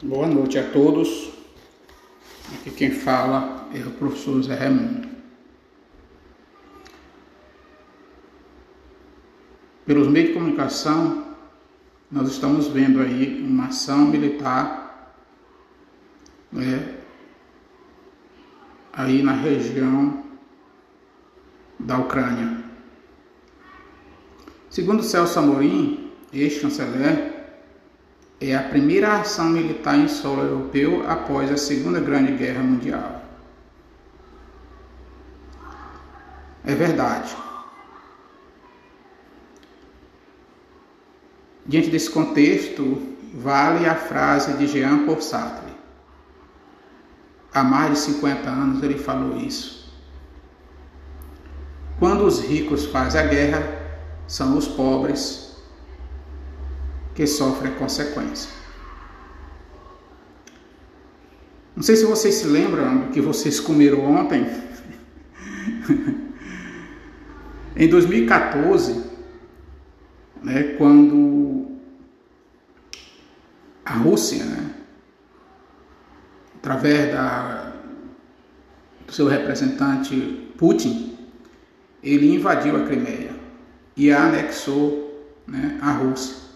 Boa noite a todos. Aqui quem fala é o professor Zé Raimundo. Pelos meios de comunicação, nós estamos vendo aí uma ação militar né, aí na região da Ucrânia. Segundo Celso Amorim, ex-chanceler, é a primeira ação militar em solo europeu após a Segunda Grande Guerra Mundial. É verdade. Diante desse contexto, vale a frase de Jean Paul Sartre. Há mais de 50 anos ele falou isso. Quando os ricos fazem a guerra, são os pobres que sofrem a consequência. Não sei se vocês se lembram do que vocês comeram ontem. em 2014, né, quando a Rússia, né, através da, do seu representante Putin, ele invadiu a Crimeia e anexou né, a Rússia.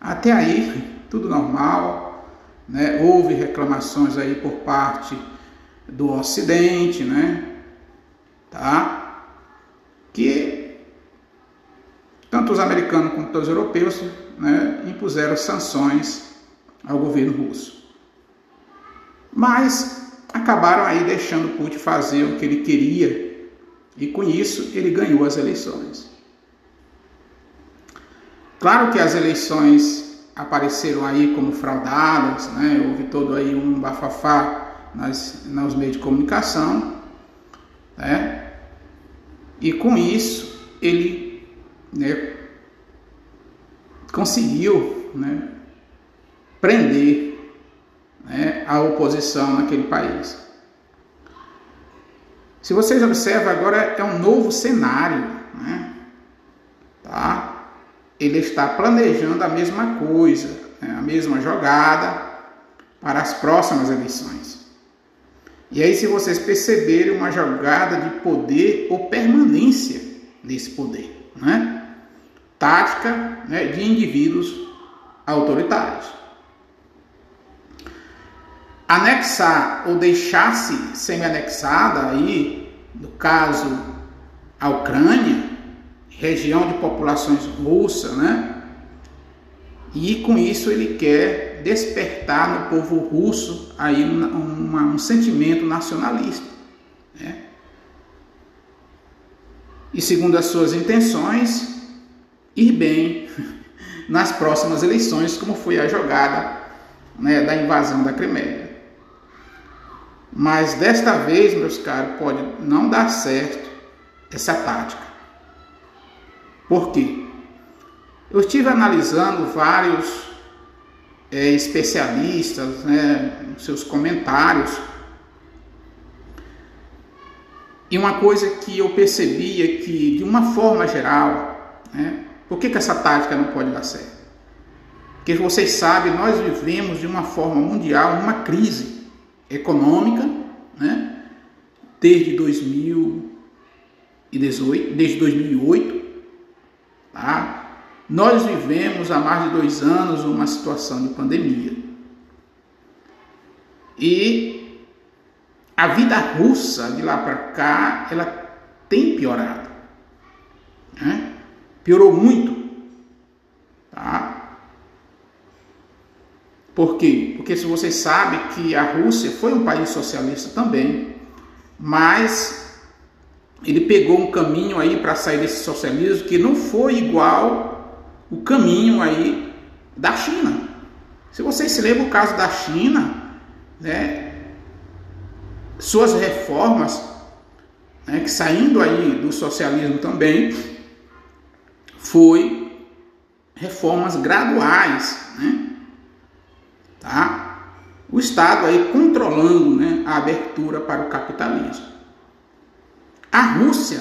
Até aí, tudo normal, né? houve reclamações aí por parte do Ocidente, né? tá? que tanto os americanos quanto os europeus né, impuseram sanções ao governo russo. Mas acabaram aí deixando Putin fazer o que ele queria e com isso ele ganhou as eleições. Claro que as eleições apareceram aí como fraudadas, né? houve todo aí um bafafá nas, nos meios de comunicação, né? e com isso ele né, conseguiu né, prender né, a oposição naquele país. Se vocês observam agora é um novo cenário, né? Tá? Ele está planejando a mesma coisa, né, a mesma jogada para as próximas eleições. E aí, se vocês perceberem uma jogada de poder ou permanência desse poder, né? tática né, de indivíduos autoritários. Anexar ou deixar-se semi-anexada aí, no caso a Ucrânia, região de populações russa, né? E com isso ele quer despertar no povo russo aí um sentimento nacionalista. Né? E segundo as suas intenções, ir bem nas próximas eleições, como foi a jogada né, da invasão da Crimeia. Mas desta vez, meus caros, pode não dar certo essa tática. Por quê? Eu estive analisando vários é, especialistas, né, seus comentários, e uma coisa que eu percebi é que, de uma forma geral, né, por que, que essa tática não pode dar certo? Porque vocês sabem, nós vivemos de uma forma mundial uma crise econômica, né, desde 2018, desde 2008, Tá? Nós vivemos há mais de dois anos uma situação de pandemia. E a vida russa de lá para cá, ela tem piorado. Né? Piorou muito. Tá? Por quê? Porque se vocês sabem que a Rússia foi um país socialista também, mas ele pegou um caminho aí para sair desse socialismo que não foi igual o caminho aí da China. Se vocês se lembram o caso da China, né, suas reformas, né, que saindo aí do socialismo também, foi reformas graduais, né, tá? O Estado aí controlando, né, a abertura para o capitalismo. A Rússia,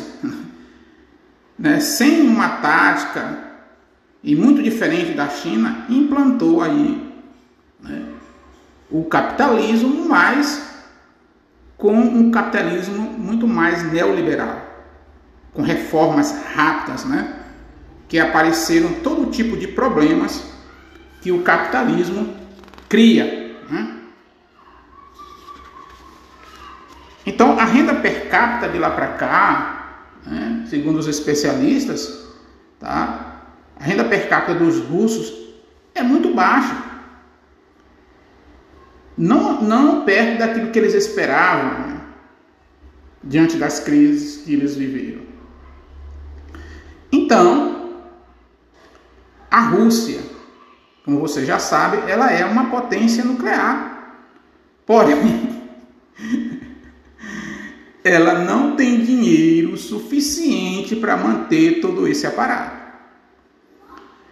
né, sem uma tática e muito diferente da China, implantou aí né, o capitalismo, mas com um capitalismo muito mais neoliberal, com reformas rápidas, né? Que apareceram todo tipo de problemas que o capitalismo cria. Né? Então, a renda per capita de lá para cá, né, segundo os especialistas, tá? a renda per capita dos russos é muito baixa não, não perto daquilo que eles esperavam né? diante das crises que eles viveram. Então, a Rússia, como você já sabe, ela é uma potência nuclear. Porém, ela não tem dinheiro suficiente para manter todo esse aparato.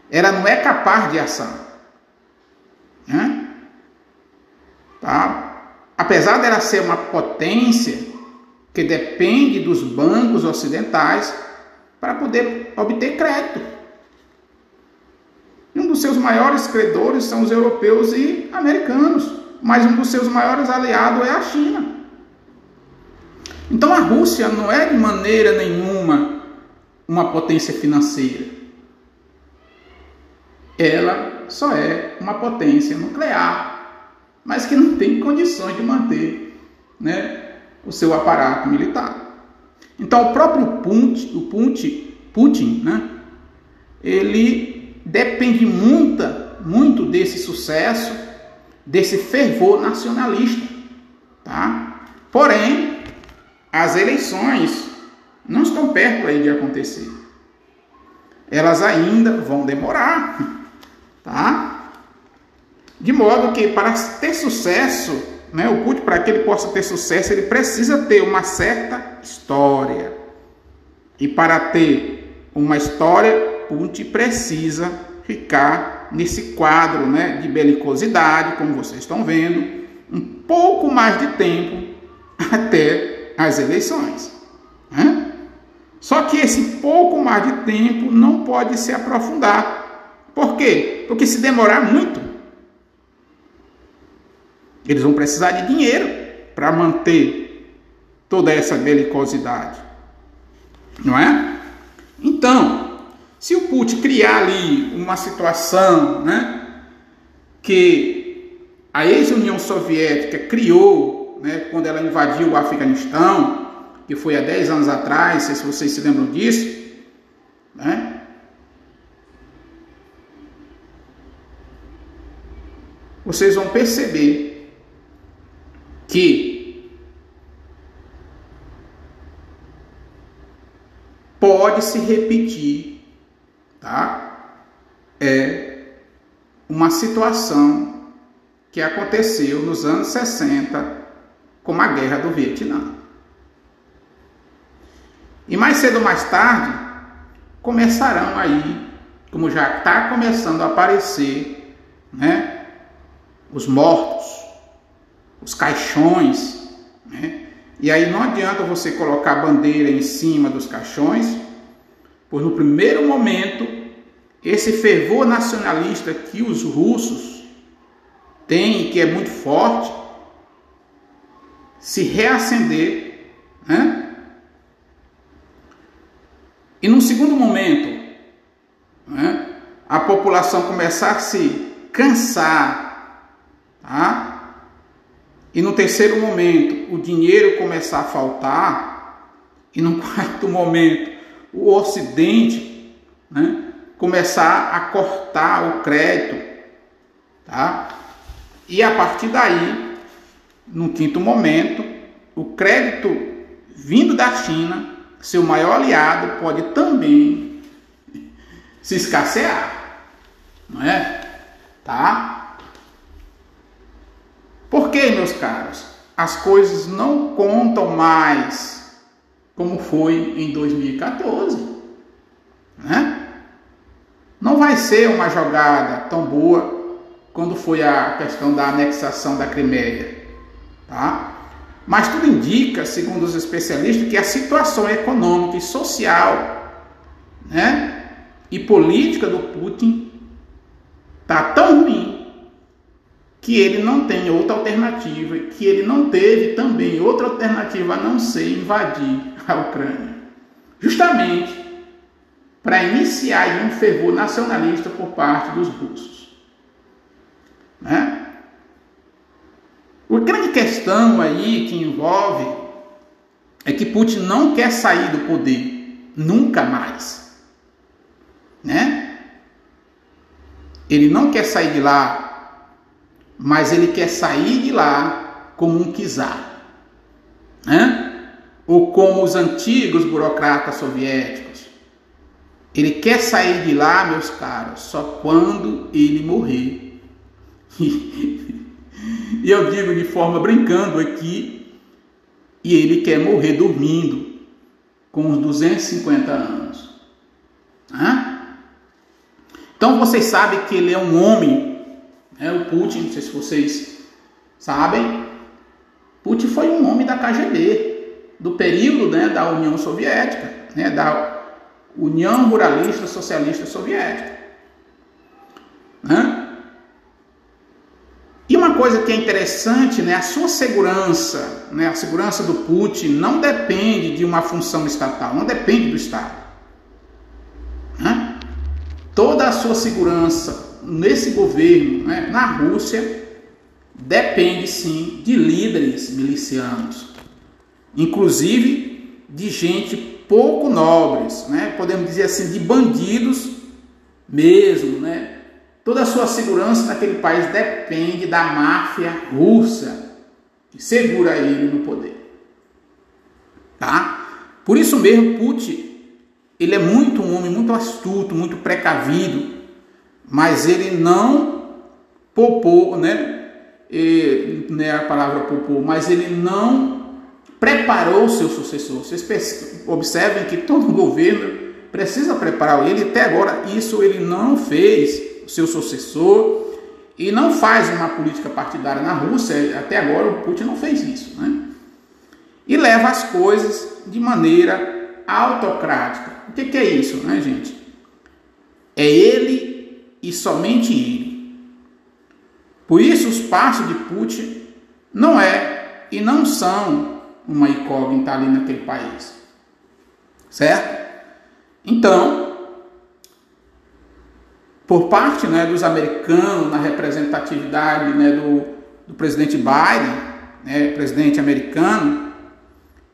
Ela não é capaz de ação. Né? Tá? Apesar dela ser uma potência que depende dos bancos ocidentais para poder obter crédito. Um dos seus maiores credores são os europeus e americanos, mas um dos seus maiores aliados é a China. Então a Rússia não é de maneira nenhuma uma potência financeira. Ela só é uma potência nuclear mas que não tem condições de manter né, o seu aparato militar. Então, o próprio Putin, o Putin, Putin né, ele depende muito, muito desse sucesso, desse fervor nacionalista. Tá? Porém, as eleições não estão perto aí de acontecer. Elas ainda vão demorar, tá? De modo que para ter sucesso, né, o culto, para que ele possa ter sucesso, ele precisa ter uma certa história. E para ter uma história, Putin precisa ficar nesse quadro né, de belicosidade, como vocês estão vendo, um pouco mais de tempo até as eleições. Né? Só que esse pouco mais de tempo não pode se aprofundar. Por quê? Porque se demorar muito, eles vão precisar de dinheiro para manter toda essa belicosidade. Não é? Então, se o Putin criar ali uma situação né, que a ex-União Soviética criou né, quando ela invadiu o Afeganistão, que foi há 10 anos atrás, sei se vocês se lembram disso, né? Vocês vão perceber que pode se repetir, tá? É uma situação que aconteceu nos anos 60 como a guerra do Vietnã. E mais cedo ou mais tarde começarão aí, como já está começando a aparecer, né, os mortos, os caixões, né? E aí não adianta você colocar a bandeira em cima dos caixões, pois no primeiro momento esse fervor nacionalista que os russos têm, que é muito forte, se reacender, né? E num segundo momento, né, a população começar a se cansar, tá? E no terceiro momento, o dinheiro começar a faltar, e no quarto momento, o Ocidente né, começar a cortar o crédito, tá? E a partir daí, no quinto momento, o crédito vindo da China, seu maior aliado, pode também se escassear, não é? Tá? Por que, meus caros? As coisas não contam mais como foi em 2014. Né? Não vai ser uma jogada tão boa quando foi a questão da anexação da Crimeia. Tá? Mas tudo indica, segundo os especialistas, que a situação econômica e social né, e política do Putin está tão ruim que ele não tem outra alternativa, que ele não teve também outra alternativa a não ser invadir a Ucrânia. Justamente para iniciar um fervor nacionalista por parte dos russos. Né? A grande questão aí que envolve é que Putin não quer sair do poder nunca mais. Né? Ele não quer sair de lá, mas ele quer sair de lá como um czar. Né? Ou como os antigos burocratas soviéticos. Ele quer sair de lá, meus caros, só quando ele morrer. E eu digo de forma brincando aqui, e ele quer morrer dormindo com uns 250 anos. Hã? Então vocês sabem que ele é um homem, é o Putin, não sei se vocês sabem. Putin foi um homem da KGB, do período né, da União Soviética, né, da União Ruralista Socialista Soviética. Hã? E uma coisa que é interessante, né, a sua segurança, né, a segurança do Putin não depende de uma função estatal, não depende do Estado. Né? Toda a sua segurança nesse governo, né, na Rússia, depende sim de líderes milicianos, inclusive de gente pouco nobres, né, podemos dizer assim, de bandidos mesmo, né, Toda a sua segurança naquele país depende da máfia russa que segura ele no poder. Tá? Por isso mesmo, Putin, ele é muito um homem muito astuto, muito precavido, mas ele não poupou, né? E, né a palavra poupou, mas ele não preparou o seu sucessor. Vocês observem que todo governo precisa preparar ele, até agora isso ele não fez seu sucessor e não faz uma política partidária na Rússia, até agora o Putin não fez isso, né? E leva as coisas de maneira autocrática. O que, que é isso, né, gente? É ele e somente ele. Por isso, os passos de Putin não é e não são uma incógnita ali naquele país. Certo? Então, por parte né, dos americanos, na representatividade né, do, do presidente Biden, né, presidente americano,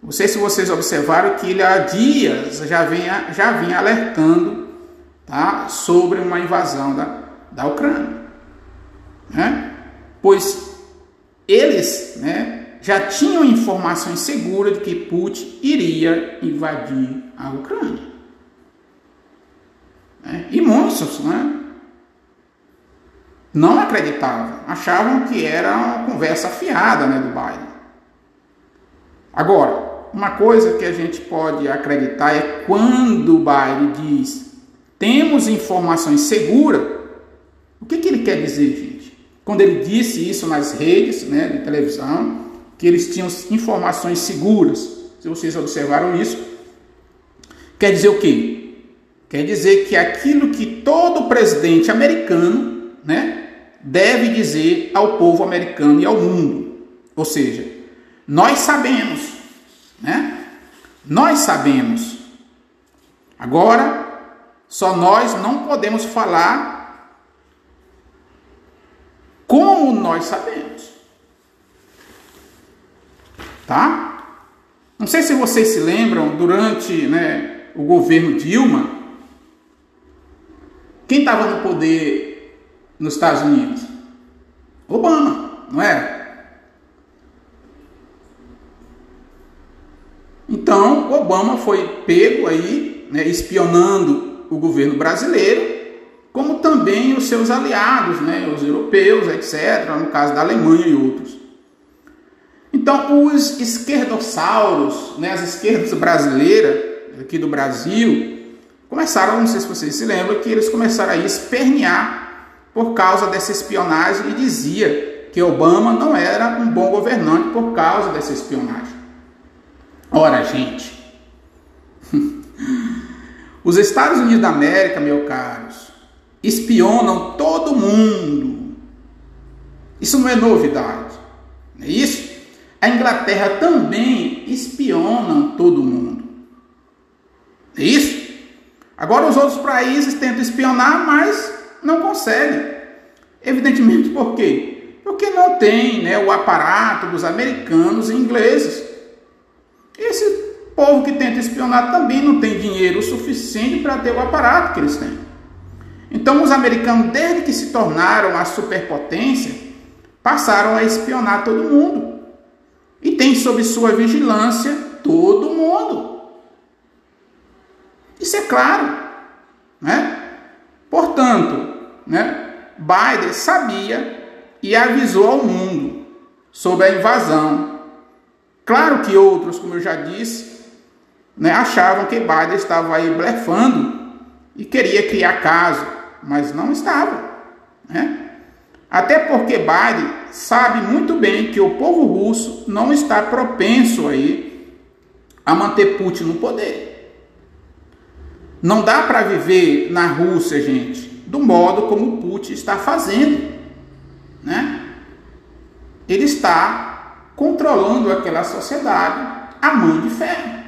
não sei se vocês observaram que ele há dias já vinha, já vinha alertando tá, sobre uma invasão da, da Ucrânia. Né? Pois eles né, já tinham informações seguras de que Putin iria invadir a Ucrânia. Né? E muitos, né? Não acreditavam, achavam que era uma conversa fiada né, do Biden. Agora, uma coisa que a gente pode acreditar é quando o Biden diz temos informações seguras, o que, que ele quer dizer, gente? Quando ele disse isso nas redes né, de televisão, que eles tinham informações seguras, se vocês observaram isso, quer dizer o quê? Quer dizer que aquilo que todo presidente americano, né, deve dizer ao povo americano e ao mundo. Ou seja, nós sabemos, né? Nós sabemos. Agora, só nós não podemos falar como nós sabemos. Tá? Não sei se vocês se lembram, durante né, o governo Dilma, quem estava no poder nos Estados Unidos? Obama, não é? Então, Obama foi pego aí, né, espionando o governo brasileiro, como também os seus aliados, né, os europeus, etc., no caso da Alemanha e outros. Então, os esquerdossauros, né, as esquerdas brasileiras, aqui do Brasil, começaram, não sei se vocês se lembram, que eles começaram a espernear por causa dessa espionagem e dizia que Obama não era um bom governante por causa dessa espionagem. Ora, gente, os Estados Unidos da América, meus caros, espionam todo mundo. Isso não é novidade, não é isso? A Inglaterra também espiona todo mundo. É isso? Agora os outros países tentam espionar, mas não conseguem. Evidentemente por quê? Porque não tem né, o aparato dos americanos e ingleses. Esse povo que tenta espionar também não tem dinheiro suficiente para ter o aparato que eles têm. Então os americanos, desde que se tornaram a superpotência, passaram a espionar todo mundo. E tem sob sua vigilância todo mundo. Isso é claro. Né? Portanto, né, Biden sabia e avisou ao mundo sobre a invasão. Claro que outros, como eu já disse, né, achavam que Biden estava aí blefando e queria criar caso, mas não estava. Né? Até porque Biden sabe muito bem que o povo russo não está propenso aí a manter Putin no poder. Não dá para viver na Rússia, gente, do modo como Putin está fazendo, né? Ele está controlando aquela sociedade a mão de ferro.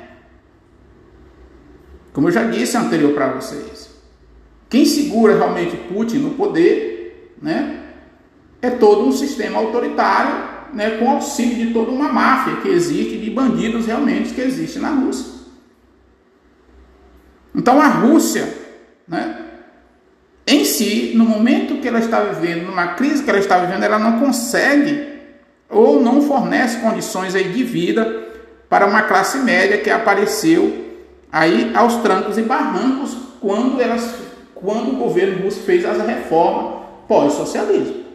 Como eu já disse anterior para vocês, quem segura realmente Putin no poder, né? é todo um sistema autoritário, né, com auxílio de toda uma máfia que existe, de bandidos realmente que existe na Rússia. Então a Rússia, né, em si, no momento que ela está vivendo, numa crise que ela está vivendo, ela não consegue ou não fornece condições aí de vida para uma classe média que apareceu aí aos trancos e barrancos quando, elas, quando o governo russo fez as reformas pós-socialismo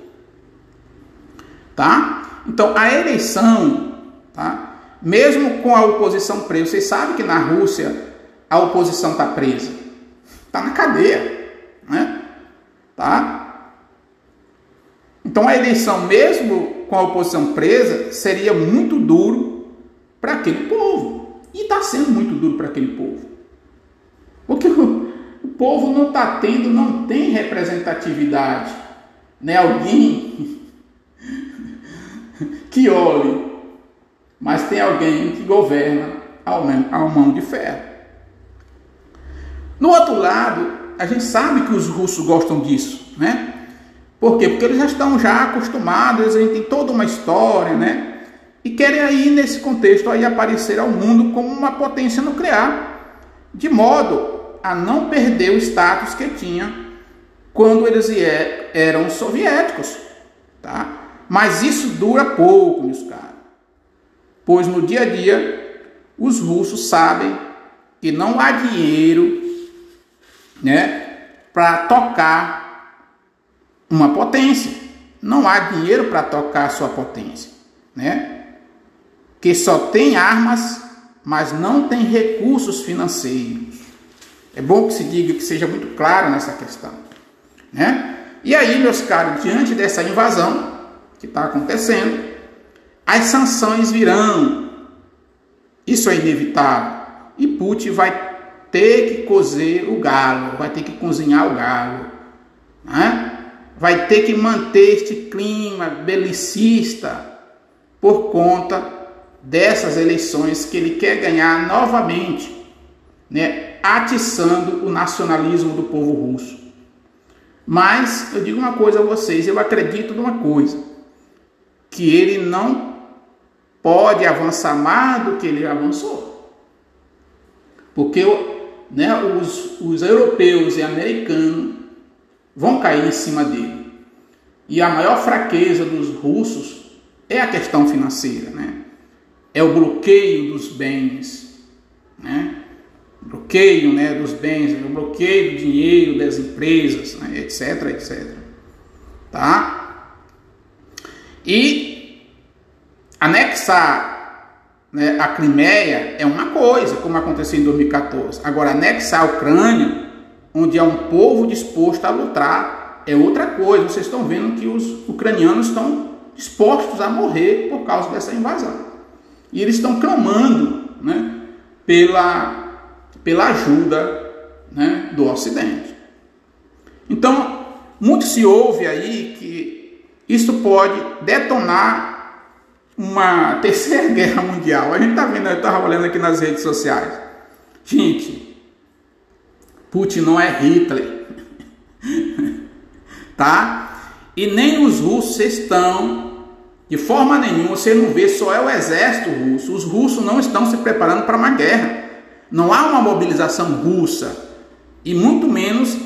tá? Então a eleição, tá? Mesmo com a oposição presa, vocês sabem que na Rússia a oposição está presa, está na cadeia, né? Tá? Então a eleição, mesmo com a oposição presa, seria muito duro para aquele povo e está sendo muito duro para aquele povo, porque o, povo não está tendo, não tem representatividade, né? Alguém que olhe, mas tem alguém que governa ao mão de ferro. No outro lado, a gente sabe que os russos gostam disso, né? Por quê? Porque eles já estão já acostumados, eles têm toda uma história, né? E querem aí, nesse contexto, aí aparecer ao mundo como uma potência nuclear, de modo a não perder o status que tinha quando eles eram soviéticos, tá? Mas isso dura pouco, meus caros. Pois no dia a dia, os russos sabem que não há dinheiro né, para tocar uma potência. Não há dinheiro para tocar a sua potência. Né? Que só tem armas, mas não tem recursos financeiros. É bom que se diga que seja muito claro nessa questão. Né? E aí, meus caros, diante dessa invasão, que está acontecendo, as sanções virão. Isso é inevitável. E Putin vai ter que cozer o galo, vai ter que cozinhar o galo. Né? Vai ter que manter este clima belicista por conta dessas eleições que ele quer ganhar novamente, né? atiçando o nacionalismo do povo russo. Mas eu digo uma coisa a vocês, eu acredito numa coisa que ele não pode avançar mais do que ele avançou. Porque né, os, os europeus e americanos vão cair em cima dele. E a maior fraqueza dos russos é a questão financeira, né? É o bloqueio dos bens, né? Bloqueio, né, dos bens, o bloqueio do dinheiro das empresas, né, etc, etc. Tá? E anexar né, a Crimeia é uma coisa, como aconteceu em 2014. Agora, anexar a Ucrânia, onde há um povo disposto a lutar, é outra coisa. Vocês estão vendo que os ucranianos estão dispostos a morrer por causa dessa invasão. E eles estão clamando né, pela, pela ajuda né, do Ocidente. Então, muito se ouve aí que isso pode detonar uma terceira guerra mundial. A gente está vendo, eu estava olhando aqui nas redes sociais. Gente, Putin não é Hitler, tá? E nem os russos estão, de forma nenhuma, você não vê, só é o exército russo. Os russos não estão se preparando para uma guerra. Não há uma mobilização russa e muito menos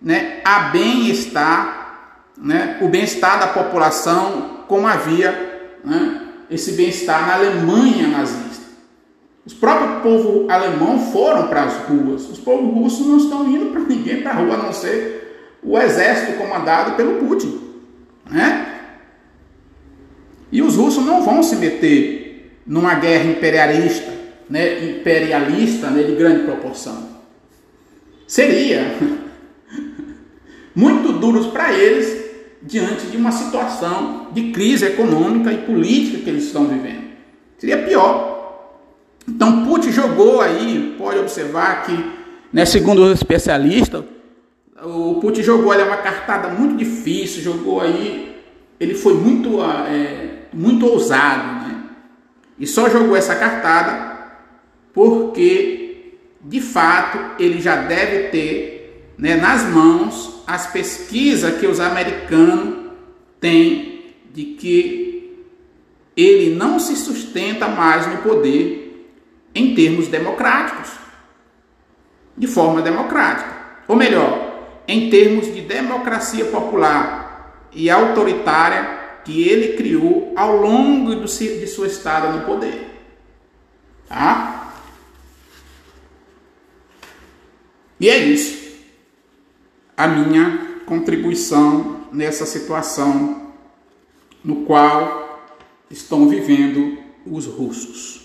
né, a bem-estar, né, o bem-estar da população, como havia né, esse bem-estar na Alemanha nazista. Os próprios povo alemão foram para as ruas. Os povos russos não estão indo para ninguém para a rua, a não ser o exército comandado pelo Putin. Né? E os russos não vão se meter numa guerra imperialista, né, imperialista né, de grande proporção. Seria muito duros para eles diante de uma situação de crise econômica e política que eles estão vivendo. Seria pior. Então Putin jogou aí, pode observar que, né, segundo os especialistas, o Putin jogou ali uma cartada muito difícil, jogou aí, ele foi muito, é, muito ousado, né? E só jogou essa cartada porque, de fato, ele já deve ter né, nas mãos as pesquisas que os americanos têm de que ele não se sustenta mais no poder em termos democráticos, de forma democrática, ou melhor, em termos de democracia popular e autoritária que ele criou ao longo do, de sua estada no poder. Tá? E é isso. A minha contribuição nessa situação no qual estão vivendo os russos.